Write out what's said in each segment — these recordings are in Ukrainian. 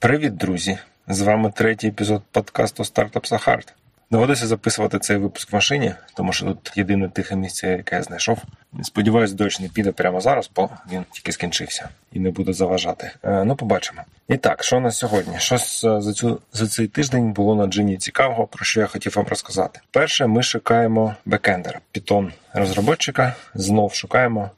Привіт, друзі! З вами третій епізод подкасту Startups Hard. Доводиться записувати цей випуск в машині, тому що тут єдине тихе місце, яке я знайшов. Сподіваюсь, дощ не піде прямо зараз, бо він тільки скінчився і не буде заважати. Е, ну, побачимо. І так, що на сьогодні? Що за цю за цей тиждень було на джині цікавого, про що я хотів вам розказати? Перше, ми шукаємо бекендер, Python розробника. Знов шукаємо.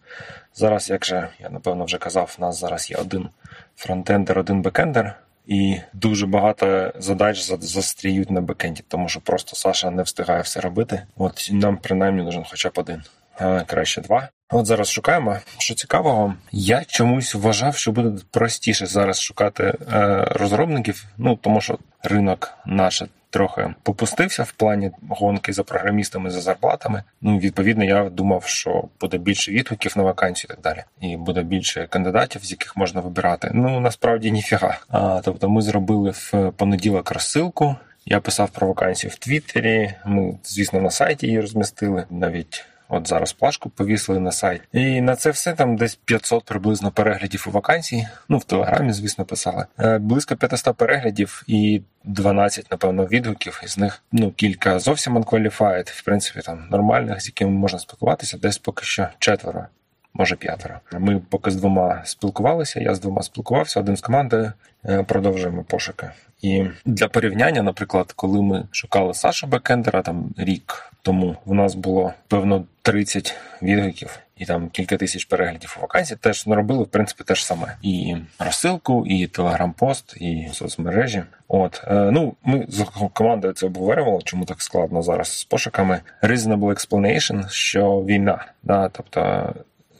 Зараз, як же я напевно вже казав, у нас зараз є один фронтендер, один бекендер. І дуже багато задач застріють на бекенді, тому що просто Саша не встигає все робити. От нам принаймні нужен хоча б один, а краще два. От зараз шукаємо. Що цікавого, я чомусь вважав, що буде простіше зараз шукати е, розробників. Ну тому що ринок наш трохи попустився в плані гонки за програмістами за зарплатами. Ну відповідно, я думав, що буде більше відгуків на вакансію і так далі, і буде більше кандидатів, з яких можна вибирати. Ну насправді ніфіга. А тобто, ми зробили в понеділок розсилку. Я писав про вакансію в Твіттері. Ми, звісно, на сайті її розмістили навіть. От зараз плашку повісили на сайт. І на це все там десь 500 приблизно переглядів у вакансії. Ну, в Телеграмі, звісно, писали. Е, близько 500 переглядів і 12, напевно, відгуків. Із них ну, кілька зовсім unqualified, в принципі, там нормальних, з якими можна спілкуватися, десь поки що четверо. Може п'ятеро. Ми поки з двома спілкувалися. Я з двома спілкувався, один з команди. Е, продовжуємо пошуки. І для порівняння, наприклад, коли ми шукали Сашу Бекендера там рік тому, в нас було певно 30 відгуків і там кілька тисяч переглядів у вакансії. Теж робили в принципі те ж саме: і розсилку, і телеграм-пост, і соцмережі. От е, ну ми з командою це обговорювали, чому так складно зараз з пошуками. Reasonable explanation, що війна, да, тобто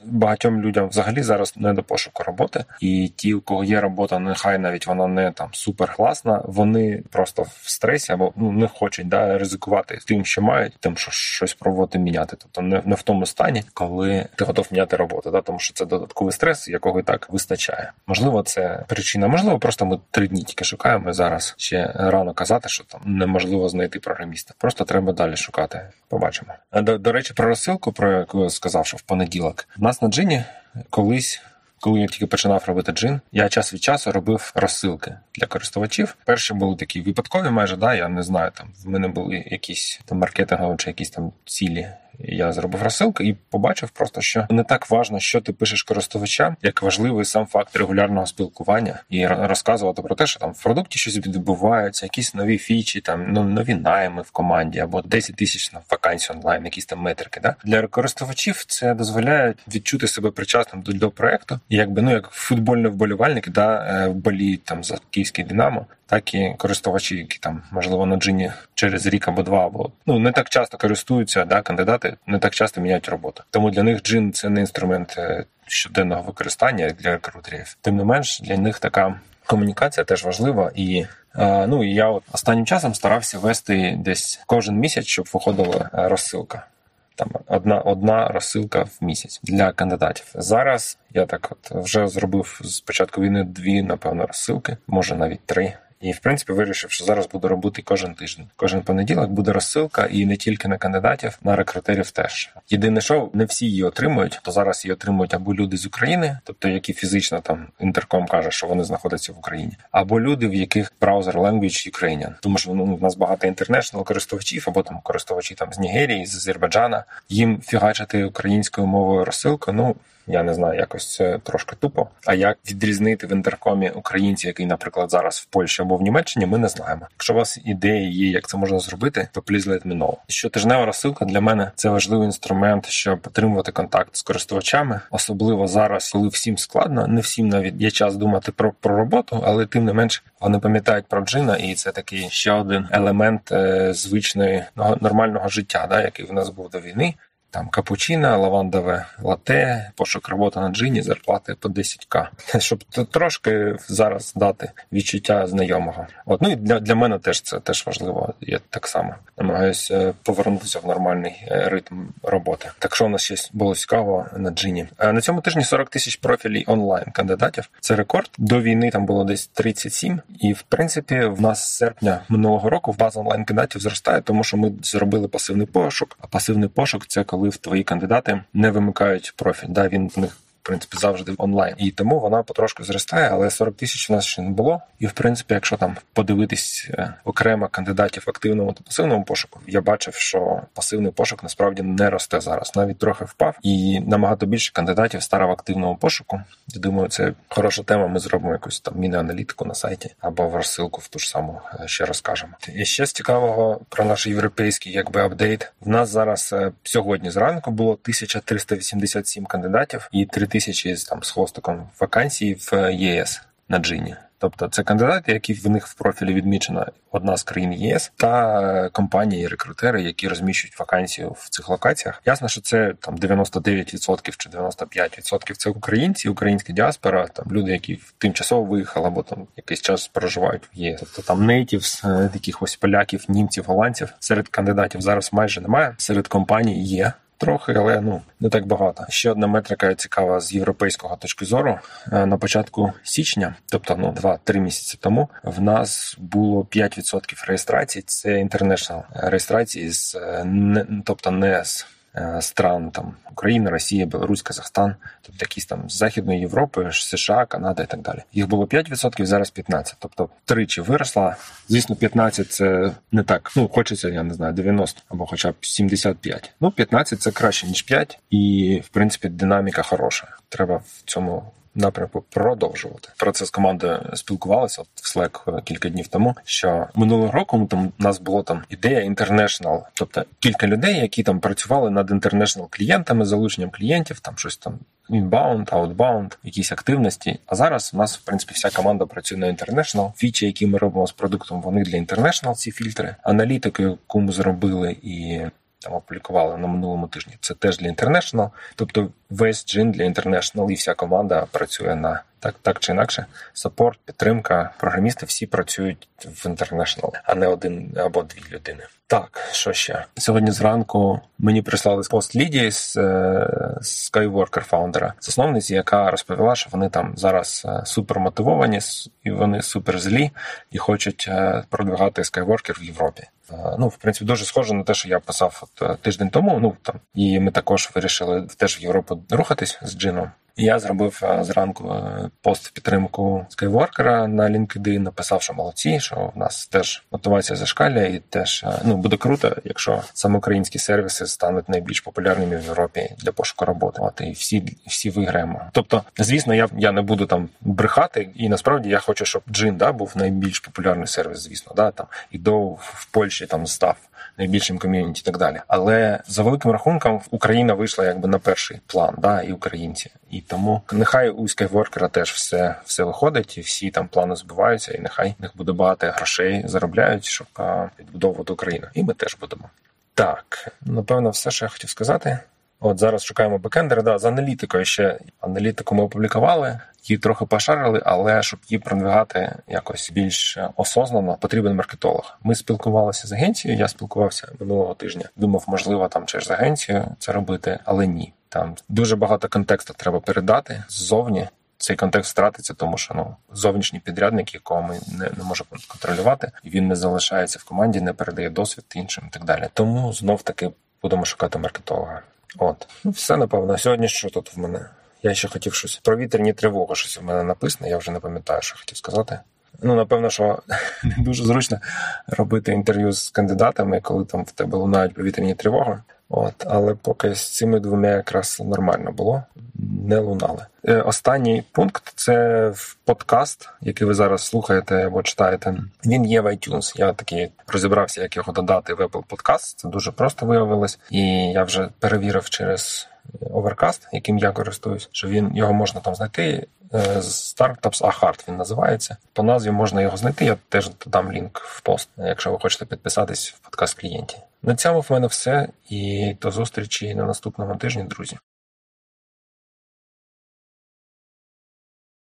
багатьом людям взагалі зараз не до пошуку роботи, і ті, у кого є робота, нехай навіть вона не там супер класна, вони просто в стресі або ну не хочуть да ризикувати тим, що мають, тим, що щось пробувати міняти. Тобто не, не в тому стані, коли ти готов міняти роботу, да тому що це додатковий стрес, якого і так вистачає. Можливо, це причина. Можливо, просто ми три дні тільки шукаємо зараз. Ще рано казати, що там неможливо знайти програміста. Просто треба далі шукати. Побачимо. До, до речі, про розсилку, про яку я сказав, що в понеділок нас на джині колись. Коли я тільки починав робити джин, я час від часу робив розсилки для користувачів. Перші були такі випадкові, майже да. Я не знаю, там в мене були якісь там маркетингові чи якісь там цілі я зробив розсилку і побачив просто, що не так важно, що ти пишеш користувачам, як важливий сам факт регулярного спілкування і розказувати про те, що там в продукті щось відбувається, якісь нові фічі, там ну нові найми в команді або 10 тисяч на вакансій онлайн, якісь там метрики. Да для користувачів це дозволяє відчути себе причасним до, до проекту, якби ну як футбольний вболівальник, да е, боліють там за київський Динамо так і користувачі, які там можливо на джині через рік або два, або ну не так часто користуються, да, кандидати не так часто міняють роботу. Тому для них джин це не інструмент е, щоденного використання для рекрутерів. Тим не менш, для них така комунікація теж важлива і. Ну і я от останнім часом старався вести десь кожен місяць, щоб виходила е, розсилка. Там одна одна розсилка в місяць для кандидатів. Зараз я так от вже зробив з початку війни дві, напевно, розсилки, може навіть три. І в принципі вирішив, що зараз буду робити кожен тиждень. Кожен понеділок буде розсилка, і не тільки на кандидатів, на рекрутерів теж. Єдине, що не всі її отримують, то зараз її отримують або люди з України, тобто які фізично там інтерком каже, що вони знаходяться в Україні, або люди, в яких браузер language Ukrainian. Тому що ну, у нас багато інтернешнл користувачів, або там користувачі там з Нігерії, з Азербайджана. Їм фігачити українською мовою розсилку. Ну я не знаю, якось це трошки тупо. А як відрізнити в інтеркомі українця, який, наприклад, зараз в Польщі або в Німеччині, ми не знаємо. Якщо у вас ідеї є, як це можна зробити, то please let me know. Щотижнева розсилка для мене це важливий інструмент, щоб підтримувати контакт з користувачами, особливо зараз, коли всім складно, не всім навіть є час думати про, про роботу, але тим не менш вони пам'ятають про джина, і це такий ще один елемент е, звичної нормального життя, да, який в нас був до війни там капучино, лавандове лате, пошук роботи на джині, зарплати по 10к, щоб трошки зараз дати відчуття знайомого. От ну і для для мене теж це теж важливо. Я так само намагаюся повернутися в нормальний е, ритм роботи. Так що у нас ще було цікаво на джині. Е, на цьому тижні 40 тисяч профілів онлайн кандидатів. Це рекорд. До війни там було десь 37. І в принципі, в нас з серпня минулого року база онлайн кандидатів зростає, тому що ми зробили пасивний пошук. А пасивний пошук це коли коли в твої кандидати не вимикають профіль. Да, Він в них принципі завжди онлайн. І тому вона потрошку зростає, але 40 тисяч у нас ще не було. І в принципі, якщо там подивитись е, окремо кандидатів в активному та пасивному пошуку, я бачив, що пасивний пошук насправді не росте зараз, навіть трохи впав, і набагато більше кандидатів стало в активному пошуку. Я думаю, це хороша тема. Ми зробимо якусь там міні-аналітику на сайті або в розсилку в ту ж саму е, ще розкажемо. І ще з цікавого про наш європейський якби апдейт. В нас зараз е, сьогодні зранку було 1387 кандидатів і 3000 там з хвостиком вакансій в ЄС на джині. Тобто це кандидати, які в них в профілі відмічена одна з країн ЄС та компанії, рекрутери, які розміщують вакансію в цих локаціях. Ясно, що це там 99% чи 95% це українці, українська діаспора, там люди, які тимчасово виїхали або там якийсь час проживають в ЄС. Тобто там нейтівс, таких ось поляків, німців, голландців серед кандидатів зараз майже немає. Серед компаній є. Трохи, але ну не так багато. Ще одна метрика цікава з європейського точки зору. Е, на початку січня, тобто ну 2-3 місяці тому, в нас було 5% реєстрацій. Це інтернешнл реєстрації з е, не тобто не з стран там Україна, Росія, Білорусь, Казахстан, тобто якісь там з Західної Європи, США, Канада і так далі. Їх було 5%, зараз 15%. Тобто тричі виросла. Звісно, 15% це не так. Ну хочеться, я не знаю, 90 або хоча б 75. Ну 15% це краще ніж 5%. і в принципі динаміка хороша. Треба в цьому напрямку продовжувати. Про це з командою спілкувалися в Slack кілька днів тому. Що минулого року там у нас було там ідея інтернешнл, тобто кілька людей, які там працювали над інтернешнл клієнтами, залученням клієнтів, там щось там. Inbound, outbound, якісь активності. А зараз у нас, в принципі, вся команда працює на International. Фічі, які ми робимо з продуктом, вони для International, ці фільтри. Аналітику, яку ми зробили, і там опублікували на минулому тижні. Це теж для International. Тобто весь джин для International і вся команда працює на так, так чи інакше. Саппорт, підтримка, програмісти всі працюють в International, а не один або дві людини. Так, що ще сьогодні зранку мені прислали пост Лідії з е, Skyworker фаундера, засновниці, яка розповіла, що вони там зараз е, супер мотивовані і вони супер злі і хочуть е, продвигати Skyworker в Європі. Ну, в принципі, дуже схоже на те, що я писав от тиждень тому. Ну там і ми також вирішили теж в Європу рухатись з джином. Я зробив е, зранку е, пост в підтримку скайворкера на LinkedIn, написав, що молодці, що в нас теж мотивація зашкалює, і теж е, ну буде круто, якщо саме українські сервіси стануть найбільш популярними в Європі для пошуку роботи. От і всі всі виграємо. Тобто, звісно, я я не буду там брехати, і насправді я хочу, щоб Джин да був найбільш популярний сервіс, звісно, да там і до в Польщі там став найбільшим ком'юніті і так далі. Але за великим рахунком Україна вийшла якби на перший план, да, і українці. І тому нехай у скайворкера теж все все виходить, і всі там плани збиваються, і нехай в них буде багато грошей заробляють, щоб відбудовувати Україну. І ми теж будемо. Так, напевно, все, що я хотів сказати. От зараз шукаємо бекендери. Да, з аналітикою ще аналітику ми опублікували, її трохи пошарили, але щоб її продвигати якось більш осознано, потрібен маркетолог. Ми спілкувалися з агенцією. Я спілкувався минулого тижня. Думав, можливо, там через агенцію це робити, але ні. Там дуже багато контексту треба передати ззовні. Цей контекст втратиться, тому що ну зовнішній підрядник, якого ми не, не можемо контролювати, він не залишається в команді, не передає досвід іншим і так далі. Тому знов таки будемо шукати маркетолога. От, ну все напевно. Сьогодні що тут в мене? Я ще хотів щось про вітряні тривоги. Щось в мене написано. Я вже не пам'ятаю, що хотів сказати. Ну, напевно, що не дуже зручно робити інтерв'ю з кандидатами, коли там в тебе лунають повітряні тривоги. От, але поки з цими двома якраз нормально було, не лунали. Е, останній пункт це подкаст, який ви зараз слухаєте або читаєте. Він є в iTunes. Я таки розібрався, як його додати в Apple Podcast. Це дуже просто виявилось, і я вже перевірив через Overcast, яким я користуюсь, що він його можна там знайти. Е, Startups Ahard він називається. По назві можна його знайти. Я теж додам лінк в пост, якщо ви хочете підписатись в подкаст клієнті. На цьому в мене все і до зустрічі на наступному тижні, друзі.